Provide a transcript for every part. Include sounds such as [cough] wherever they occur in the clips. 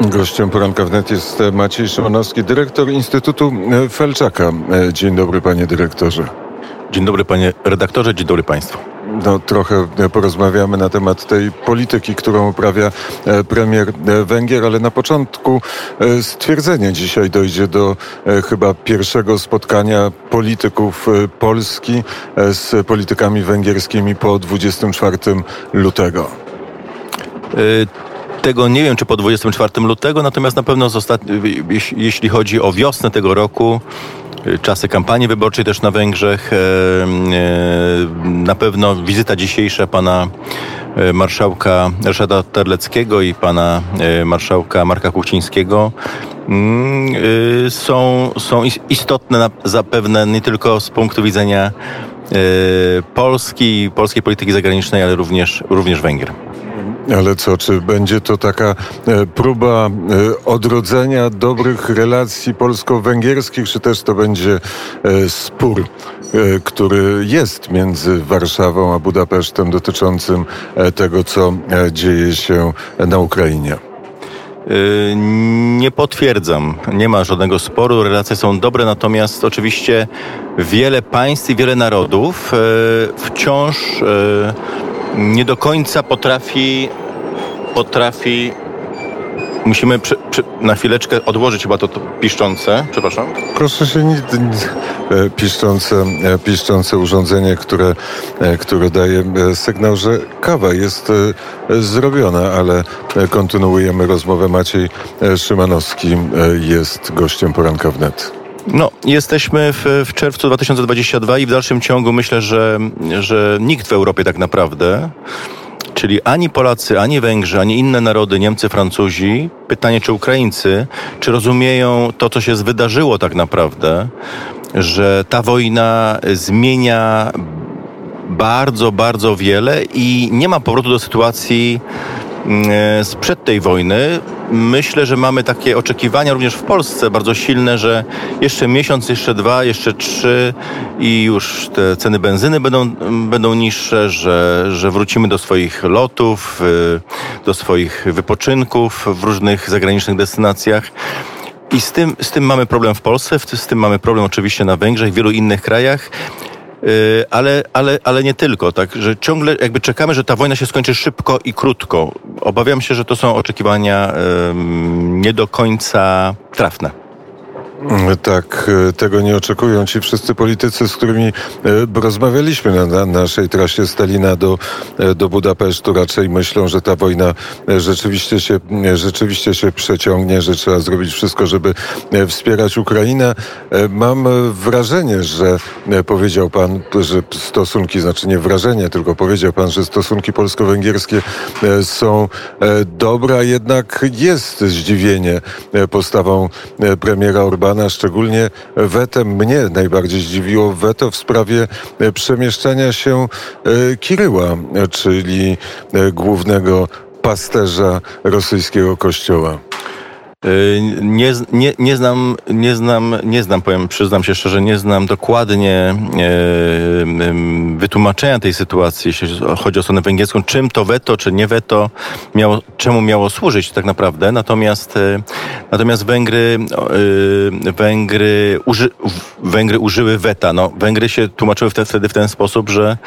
Gościem poranka wnet jest Maciej Szymanowski, dyrektor Instytutu Felczaka. Dzień dobry panie dyrektorze. Dzień dobry panie redaktorze, dzień dobry państwu. No, trochę porozmawiamy na temat tej polityki, którą uprawia e, premier e, Węgier, ale na początku e, stwierdzenie. Dzisiaj dojdzie do chyba pierwszego spotkania polityków Polski z politykami węgierskimi po 24 lutego. Tego nie wiem, czy po 24 lutego, natomiast na pewno jeśli chodzi o wiosnę tego roku, czasy kampanii wyborczej też na Węgrzech. E, e, na pewno wizyta dzisiejsza pana e, marszałka Ryszarda Terleckiego i pana marszałka Marka Kuchcińskiego mm, są, są istotne zapewne nie tylko z punktu widzenia Polski, polskiej polityki zagranicznej, ale również, również Węgier. Ale co, czy będzie to taka e, próba e, odrodzenia dobrych relacji polsko-węgierskich, czy też to będzie e, spór, który jest między Warszawą a Budapesztem dotyczącym tego, co dzieje się na Ukrainie? Nie potwierdzam. Nie ma żadnego sporu. Relacje są dobre, natomiast oczywiście wiele państw i wiele narodów wciąż nie do końca potrafi, potrafi Musimy przy, przy, na chwileczkę odłożyć chyba to, to piszczące. Przepraszam. Proszę się nie, nie, piszczące, e, piszczące urządzenie, które, e, które daje e, sygnał, że kawa jest zrobiona, ale kontynuujemy rozmowę. Maciej Szymanowski jest gościem poranka wnet. No, jesteśmy w, w czerwcu 2022 i w dalszym ciągu myślę, że, że nikt w Europie tak naprawdę Czyli ani Polacy, ani Węgrzy, ani inne narody, Niemcy, Francuzi, pytanie czy Ukraińcy, czy rozumieją to, co się wydarzyło tak naprawdę, że ta wojna zmienia bardzo, bardzo wiele i nie ma powrotu do sytuacji sprzed tej wojny. Myślę, że mamy takie oczekiwania również w Polsce bardzo silne, że jeszcze miesiąc, jeszcze dwa, jeszcze trzy i już te ceny benzyny będą, będą niższe, że, że wrócimy do swoich lotów, e, do swoich wypoczynków w różnych zagranicznych destynacjach. I z tym, z tym mamy problem w Polsce, z tym mamy problem oczywiście na Węgrzech, w wielu innych krajach. Y, ale, ale, ale nie tylko, tak, że ciągle jakby czekamy, że ta wojna się skończy szybko i krótko. Obawiam się, że to są oczekiwania nie do końca trafne. Tak, e, tego nie oczekują ci wszyscy politycy, z którymi e, rozmawialiśmy na naszej trasie Stalina do, e, do Budapesztu. Raczej myślą, że ta wojna rzeczywiście się, rzeczywiście się przeciągnie, że trzeba zrobić wszystko, żeby wspierać Ukrainę. Mam wrażenie, że powiedział pan, że stosunki, znaczy nie wrażenie, tylko powiedział pan, że stosunki polsko-węgierskie są dobre, a jednak jest zdziwienie postawą premiera Orbana Orbana, szczególnie wetem. Mnie najbardziej zdziwiło weto w sprawie przemieszczania się e, Kiryła, czyli e, głównego pasterza rosyjskiego kościoła. Y, nie, nie, nie znam, nie znam, nie znam, powiem, przyznam się szczerze, nie znam dokładnie e, wytłumaczenia tej sytuacji, jeśli chodzi o stronę węgierską, czym to weto, czy nie weto, miało, czemu miało służyć tak naprawdę. Natomiast, e, natomiast Węgry, e, Węgry, uży, Węgry użyły weta. No, Węgry się tłumaczyły wtedy w ten sposób, że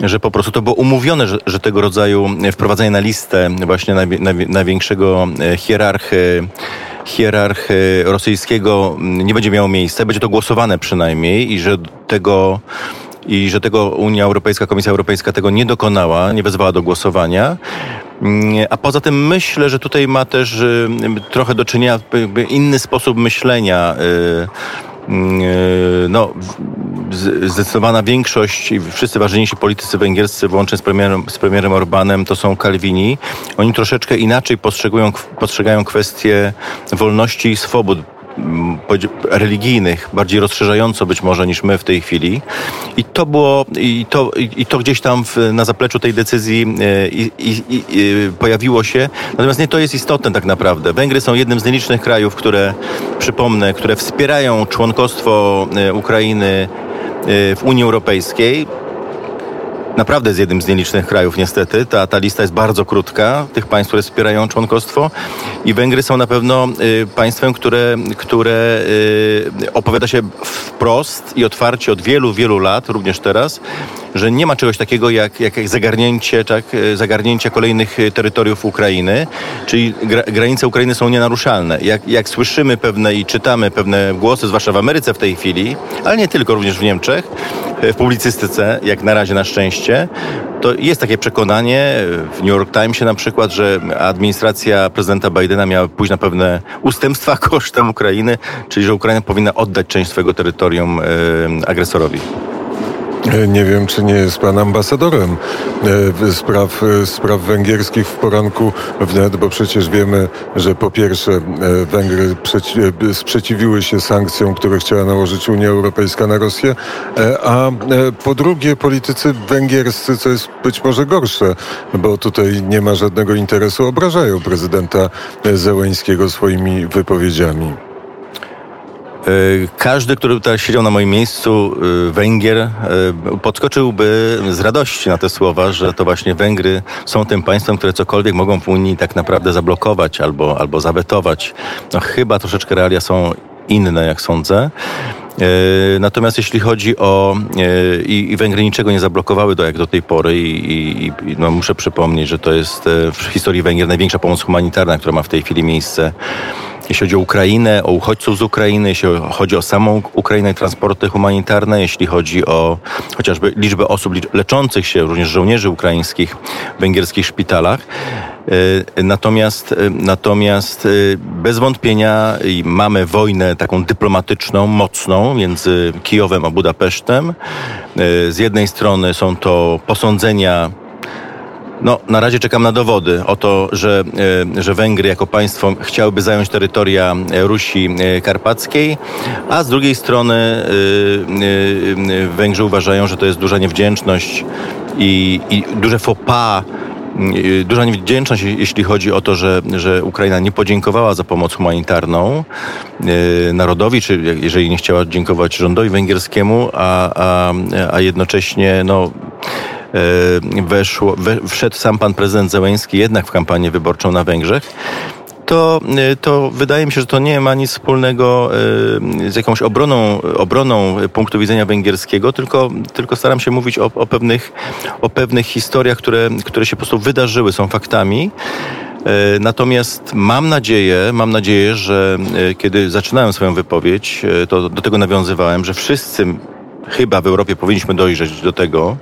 że po prostu to było umówione, że, że tego rodzaju wprowadzenie na listę właśnie największego e, hierarchy hierarchy rosyjskiego nie będzie miało miejsca, będzie to głosowane przynajmniej i że tego i że tego Unia Europejska, Komisja Europejska tego nie dokonała, nie wezwała do głosowania. Mm, a poza tym myślę, że tutaj ma też y, trochę do czynienia inny sposób myślenia y, Mm, no, zdecydowana większość i wszyscy ważniejsi politycy węgierscy, włącznie z premierem, z premierem Orbanem, to są Kalwini. Oni troszeczkę inaczej postrzegają kwestie wolności i swobód religijnych, bardziej rozszerzająco być może niż my w tej chwili. I to było, i to, i to gdzieś tam w, na zapleczu tej decyzji e, i, i, i, pojawiło się. Natomiast nie to jest istotne tak naprawdę. Węgry są jednym z nielicznych krajów, które, przypomnę, które wspierają członkostwo e, Ukrainy e, w Unii Europejskiej. Naprawdę jest jednym z nielicznych krajów niestety. Ta, ta lista jest bardzo krótka, tych państw, które wspierają członkostwo i Węgry są na pewno y, państwem, które, które y, opowiada się wprost i otwarcie od wielu, wielu lat, również teraz, że nie ma czegoś takiego jak, jak, zagarnięcie, tak, zagarnięcie kolejnych terytoriów Ukrainy, czyli gra, granice Ukrainy są nienaruszalne. Jak, jak słyszymy pewne i czytamy pewne głosy, zwłaszcza w Ameryce w tej chwili, ale nie tylko, również w Niemczech, w publicystyce, jak na razie na szczęście, to jest takie przekonanie w New York Timesie na przykład, że administracja prezydenta Bidena miała pójść na pewne ustępstwa [laughs] kosztem Ukrainy, czyli że Ukraina powinna oddać część swojego terytorium agresorowi. E, nie wiem, czy nie jest pan ambasadorem e, spraw, e, spraw węgierskich w poranku wnet, bo przecież wiemy, że po pierwsze Węgry sprzeciwiły się sankcjom, które chciała nałożyć Unia Europejska na Rosję, a po drugie politycy węgierscy, co jest być może gorsze, bo tutaj nie ma żadnego interesu, obrażają prezydenta Zełeńskiego swoimi wypowiedziami. E, każdy, który tutaj siedział na moim miejscu, e, Węgier, e, podskoczyłby z radości na te słowa, że to właśnie Węgry są tym państwem, które cokolwiek mogą w Unii tak naprawdę zablokować albo, albo zawetować. No chyba troszeczkę realia są inne, jak sądzę. Natomiast jeśli chodzi o. I Węgry niczego nie zablokowały do, jak do tej pory, i, i no muszę przypomnieć, że to jest w historii Węgier największa pomoc humanitarna, która ma w tej chwili miejsce jeśli chodzi o Ukrainę, o uchodźców z Ukrainy, jeśli chodzi o samą Ukrainę transporty humanitarne, jeśli chodzi o chociażby liczbę osób leczących się, również żołnierzy ukraińskich w węgierskich szpitalach. E, natomiast, e, natomiast e, bez wątpienia mamy wojnę taką dyplomatyczną, mocną między Kijowem a Budapesztem. Z jednej strony są to posądzenia no, na razie czekam na dowody o to, że, e, że Węgry jako państwo chciałyby zająć terytoria e, Rusi e, Karpackiej, a z drugiej strony Węgrzy uważają, że to jest duża niewdzięczność i, i duże faux pas duża niewdzięczność, jeśli chodzi o to, że, że Ukraina nie podziękowała za pomoc humanitarną narodowi, czy jeżeli nie chciała dziękować rządowi węgierskiemu, a, a, a jednocześnie no, E, weszło, wszedł sam pan prezydent Zełęński jednak w kampanię wyborczą na Węgrzech, to, e, to wydaje mi się, że to nie ma nic wspólnego e, z jakąś obroną, obroną punktu widzenia węgierskiego, tylko, tylko staram się mówić o, o, pewnych, o pewnych historiach, które, które się po prostu wydarzyły, są faktami. Natomiast mam nadzieję, mam nadzieję, że kiedy zaczynałem swoją wypowiedź, to do tego nawiązywałem, że wszyscy chyba w Europie powinniśmy dojrzeć do tego,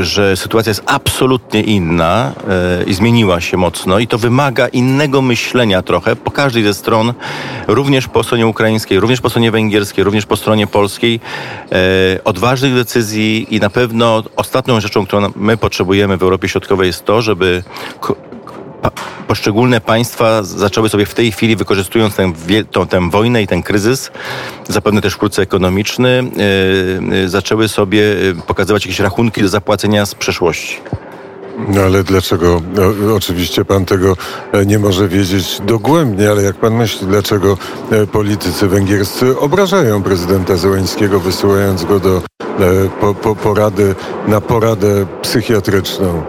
że sytuacja jest absolutnie inna i zmieniła się mocno i to wymaga innego myślenia trochę po każdej ze stron, również po stronie ukraińskiej, również po stronie węgierskiej, również po stronie polskiej, odważnych decyzji i na pewno ostatnią rzeczą, którą my potrzebujemy w Europie Środkowej jest to, żeby poszczególne państwa zaczęły sobie w tej chwili, wykorzystując tę, tą, tę wojnę i ten kryzys, zapewne też wkrótce ekonomiczny, yy, zaczęły sobie pokazywać jakieś rachunki do zapłacenia z przeszłości. No ale dlaczego? No, oczywiście pan tego nie może wiedzieć dogłębnie, ale jak pan myśli, dlaczego politycy węgierscy obrażają prezydenta Zełańskiego, wysyłając go do po, po porady na poradę psychiatryczną?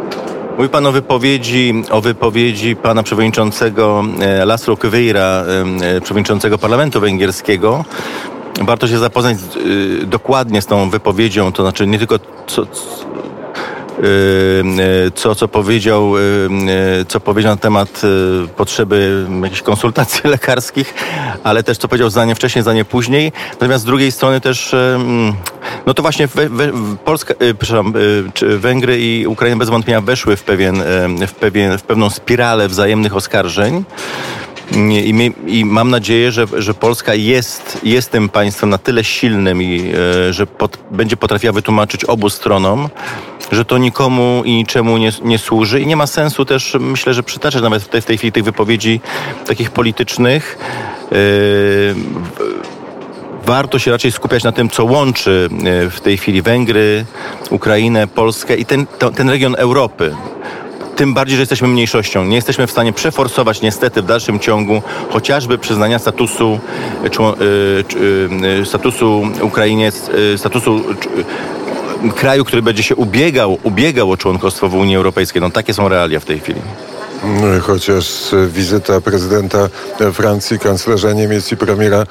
Mówi Pan o wypowiedzi, o wypowiedzi Pana Przewodniczącego e, Laszlo Kyveira, e, Przewodniczącego Parlamentu Węgierskiego. Warto się zapoznać e, dokładnie z tą wypowiedzią, to znaczy nie tylko co, co, co powiedział, co powiedział na temat potrzeby jakichś konsultacji [laughs] lekarskich, ale też co powiedział zdanie wcześniej, zdanie później. Natomiast z drugiej strony też no to właśnie we, we, Polska, y, przepraszam, y, Węgry i Ukraina bez wątpienia weszły w, pewien, w, pewien, w pewną spiralę wzajemnych oskarżeń. I, I, mam nadzieję, że, że Polska jest, jest tym państwem na tyle silnym i e, że pot, będzie potrafiła wytłumaczyć obu stronom, że to nikomu i niczemu nie, nie służy. I nie ma sensu też, myślę, że przytaczać nawet w tej, w tej chwili tych wypowiedzi takich politycznych. E, warto się raczej skupiać na tym, co łączy e, w tej chwili Węgry, Ukrainę, Polskę i ten, to, ten region Europy tym bardziej, że jesteśmy mniejszością. Nie jesteśmy w stanie przeforsować niestety w dalszym ciągu chociażby przyznania statusu, e, e, statusu Ukrainie, statusu kraju, który będzie się ubiegał, ubiegał o członkostwo w Unii Europejskiej. No takie są realia w tej chwili. Chociaż wizyta prezydenta Francji, kanclerza Niemiec i premiera e,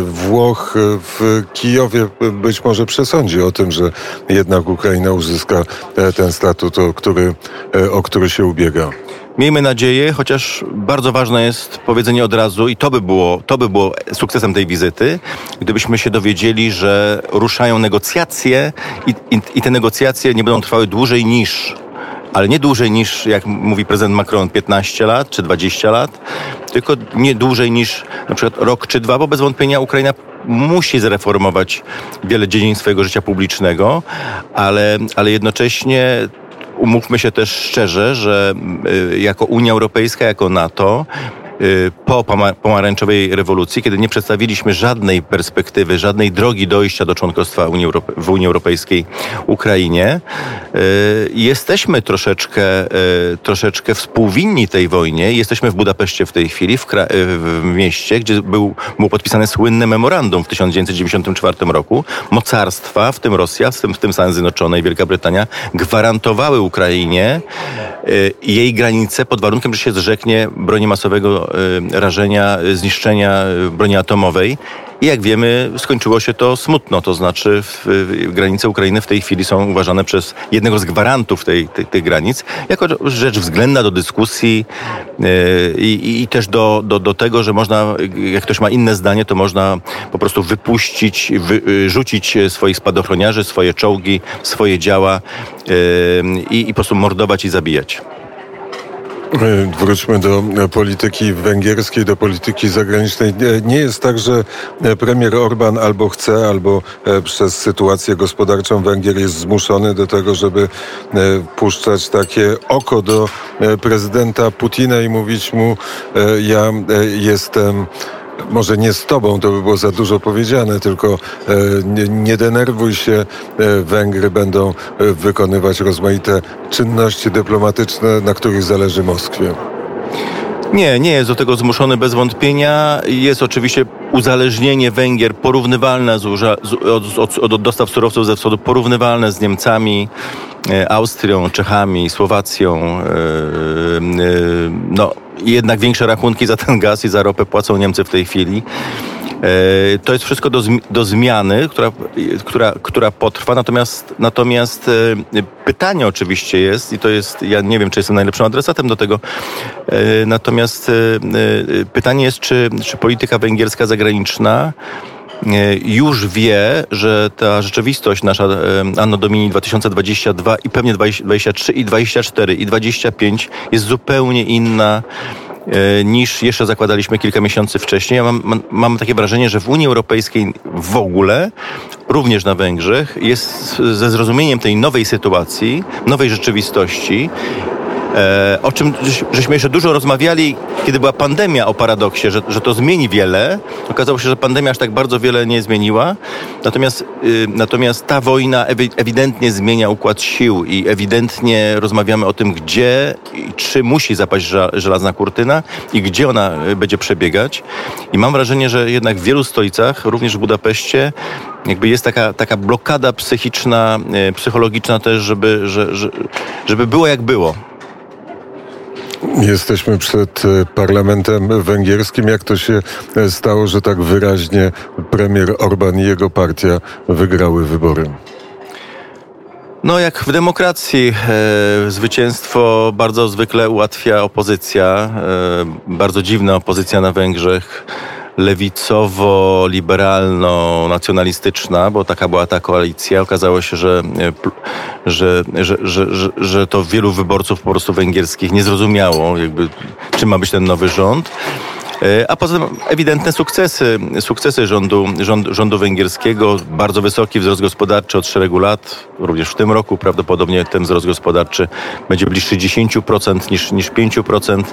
Włoch w Kijowie być może przesądzi o tym, że jednak Ukraina uzyska e, ten statut, o który, e, o który się ubiega. Miejmy nadzieję, chociaż bardzo ważne jest powiedzenie od razu i to by było, to by było sukcesem tej wizyty, gdybyśmy się dowiedzieli, że ruszają negocjacje i, i, i te negocjacje nie będą trwały dłużej niż ale nie dłużej niż, jak mówi prezydent Macron, 15 lat czy 20 lat, tylko nie dłużej niż na przykład rok czy dwa, bo bez wątpienia Ukraina musi zreformować wiele dziedzin swojego życia publicznego, ale, ale jednocześnie umówmy się też szczerze, że y, jako Unia Europejska, jako NATO, po pomarańczowej rewolucji, kiedy nie przedstawiliśmy żadnej perspektywy, żadnej drogi dojścia do członkostwa w Unii Europejskiej Ukrainie, y, jesteśmy troszeczkę, y, troszeczkę współwinni tej wojnie. Jesteśmy w Budapeszcie w tej chwili, w, w mieście, gdzie był, było podpisane słynne memorandum w 1994 roku. Mocarstwa, w tym Rosja, w tym, w tym Stany Zjednoczone i Wielka Brytania, gwarantowały Ukrainie jej granice pod warunkiem, że się zrzeknie broni masowego Y, rażenia, zniszczenia y, broni atomowej. I jak wiemy, skończyło się to smutno, to znaczy w, w, granice Ukrainy w tej chwili są uważane przez jednego z gwarantów tej, tej, tych granic jako rzecz względna do dyskusji yy, i, i, też do, do, do tego, że można, jak ktoś ma inne zdanie, to można po prostu wypuścić, wy, rzucić swoich spadochroniarzy, swoje czołgi, swoje działa yy, i po prostu mordować i zabijać. Wróćmy do polityki węgierskiej, do polityki zagranicznej. Nie jest tak, że premier Orban albo chce, albo e, przez sytuację gospodarczą Węgier jest zmuszony do tego, żeby e, puszczać takie oko do e, prezydenta Putina i mówić mu, ja jestem może nie z tobą, to by było za dużo powiedziane, tylko e, nie, nie denerwuj się, e, Węgry będą e, wykonywać rozmaite czynności dyplomatyczne, na których zależy Moskwie. Nie, nie jest do tego zmuszony bez wątpienia. Jest oczywiście uzależnienie Węgier porównywalne z, od, od, od dostaw surowców ze wschodu, porównywalne z Niemcami, Austrią, Czechami, Słowacją. No, jednak większe rachunki za ten gaz i za ropę płacą Niemcy w tej chwili. E, to jest wszystko do, do zmiany, która, która, która potrwa, natomiast, natomiast e, pytanie oczywiście jest, i to jest, ja nie wiem, czy jestem najlepszym adresatem do tego, e, natomiast pytanie jest, czy, czy polityka węgierska zagraniczna już wie, że ta rzeczywistość nasza Anno Domini 2022 i pewnie 23 i 24 i 25 jest zupełnie inna e, niż jeszcze zakładaliśmy kilka miesięcy wcześniej. Ja mam, mam takie wrażenie, że w Unii Europejskiej w ogóle, również na Węgrzech, jest ze zrozumieniem tej nowej sytuacji, nowej rzeczywistości E, o czym żeśmy jeszcze dużo rozmawiali, kiedy była pandemia o paradoksie, że, że to zmieni wiele. Okazało się, że pandemia aż tak bardzo wiele nie zmieniła. Natomiast, y, natomiast ta wojna ewidentnie zmienia układ sił i ewidentnie rozmawiamy o tym, gdzie i czy musi zapaść żelazna kurtyna i gdzie ona y, będzie przebiegać. I mam wrażenie, że jednak w wielu stolicach, również w Budapeszcie, jakby jest taka, taka blokada psychiczna, y, psychologiczna też, żeby, że, żeby było jak było. Jesteśmy przed e, parlamentem węgierskim. Jak to się e, stało, że tak wyraźnie premier Orban i jego partia wygrały wybory? No, jak w demokracji, e, zwycięstwo bardzo zwykle ułatwia opozycja. E, bardzo dziwna opozycja na Węgrzech lewicowo-liberalno-nacjonalistyczna, bo taka była ta koalicja. Okazało się, że, że, że, że, że, to wielu wyborców po prostu węgierskich nie zrozumiało, jakby, czym ma być ten nowy rząd. A poza tym ewidentne sukcesy, sukcesy rządu, rząd, rządu węgierskiego, bardzo wysoki wzrost gospodarczy od szeregu lat, również w tym roku prawdopodobnie ten wzrost gospodarczy będzie bliższy 10% niż, niż 5%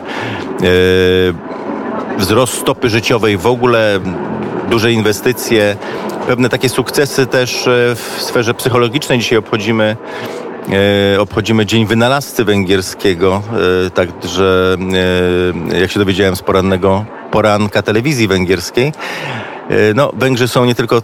wzrost stopy życiowej w ogóle, duże inwestycje, pewne takie sukcesy też e, w sferze psychologicznej. Dzisiaj obchodzimy e, obchodzimy Dzień Wynalazcy Węgierskiego, e, także jak się dowiedziałem z porannego poranka telewizji węgierskiej, no Węgrzy są nie tylko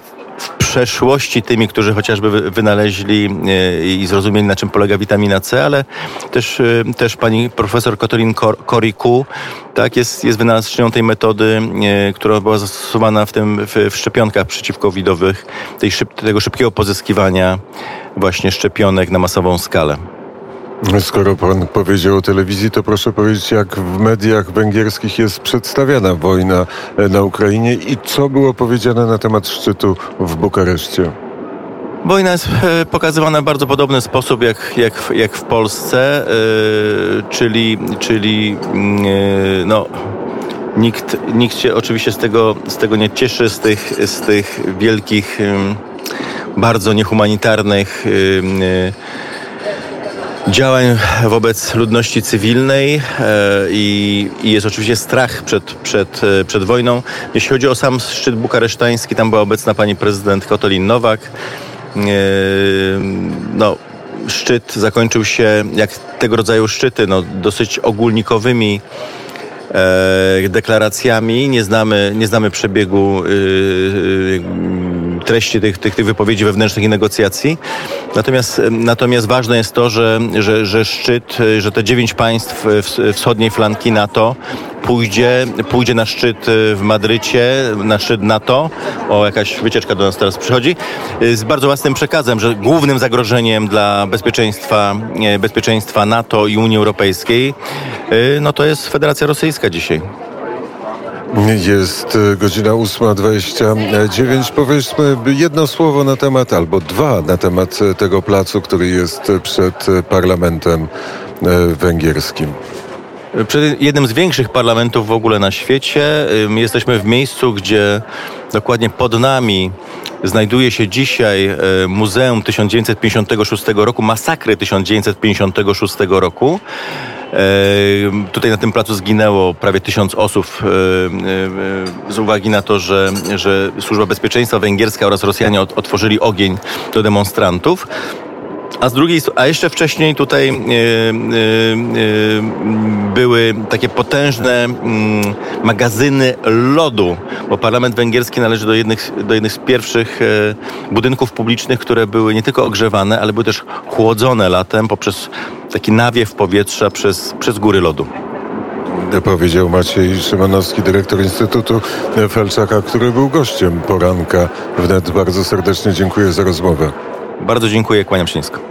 przeszłości tymi, którzy chociażby wy- wynaleźli e, i zrozumieli, na czym polega witamina C, ale też, e, też pani profesor Kor- Koriku, tak, jest, jest wynalazczynią tej metody, e, która była zastosowana w, tym, w, w szczepionkach przeciwkowidowych, tej szyb, tego szybkiego pozyskiwania właśnie szczepionek na masową skalę. Skoro pan powiedział o telewizji, to proszę powiedzieć, jak w mediach węgierskich jest przedstawiana wojna e, na Ukrainie i co było powiedziane na temat szczytu w Bukareszcie? Wojna jest e, pokazywana w bardzo podobny sposób jak, jak, w- jak w Polsce, e, czyli, czyli e, no, nikt, nikt się oczywiście z tego, z tego nie cieszy, z tych, z tych wielkich, em, bardzo niehumanitarnych e, działań wobec ludności cywilnej e, i, i jest oczywiście strach przed, przed, e, przed wojną. Jeśli chodzi o sam szczyt bukaresztański, tam była obecna pani prezydent Kotolin Nowak. E, No, szczyt zakończył się, jak tego rodzaju szczyty, no, dosyć ogólnikowymi deklaracjami. Nie znamy, nie znamy przebiegu treści tych, tych, tych wypowiedzi wewnętrznych i negocjacji. Natomiast, natomiast ważne jest to, że, że, że szczyt, y, że te dziewięć państw ws- wschodniej flanki NATO pójdzie, pójdzie na szczyt y, w Madrycie, na szczyt NATO. O, jakaś wycieczka do nas teraz przychodzi. Z bardzo własnym przekazem, że głównym zagrożeniem dla bezpieczeństwa, e, bezpieczeństwa NATO i Unii Europejskiej no to jest Federacja Rosyjska dzisiaj. Jest e, godzina 8.29. Powiedzmy jedno słowo na temat, albo dwa na temat e, tego placu, który jest e, przed parlamentem węgierskim. Przed jednym z większych parlamentów w ogóle na świecie. Jesteśmy w miejscu, gdzie dokładnie pod nami znajduje się dzisiaj Muzeum 1956 roku, masakry 1956 roku. E, Tutaj na tym placu zginęło prawie tysiąc osób e, e, z uwagi na to, że, że Służba Bezpieczeństwa Węgierska oraz Rosjanie ot- otworzyli ogień do demonstrantów. A z drugiej, a jeszcze wcześniej tutaj e, e, były takie potężne mm, magazyny lodu, bo parlament węgierski należy do jednych, do jednych z pierwszych e, budynków publicznych, które były nie tylko ogrzewane, ale były też chłodzone latem poprzez taki nawiew powietrza przez, przez góry lodu. Powiedział Maciej Szymanowski, dyrektor Instytutu Felczaka, który był gościem poranka wnet. Bardzo serdecznie dziękuję za rozmowę. Bardzo dziękuję, kłaniam się nisko.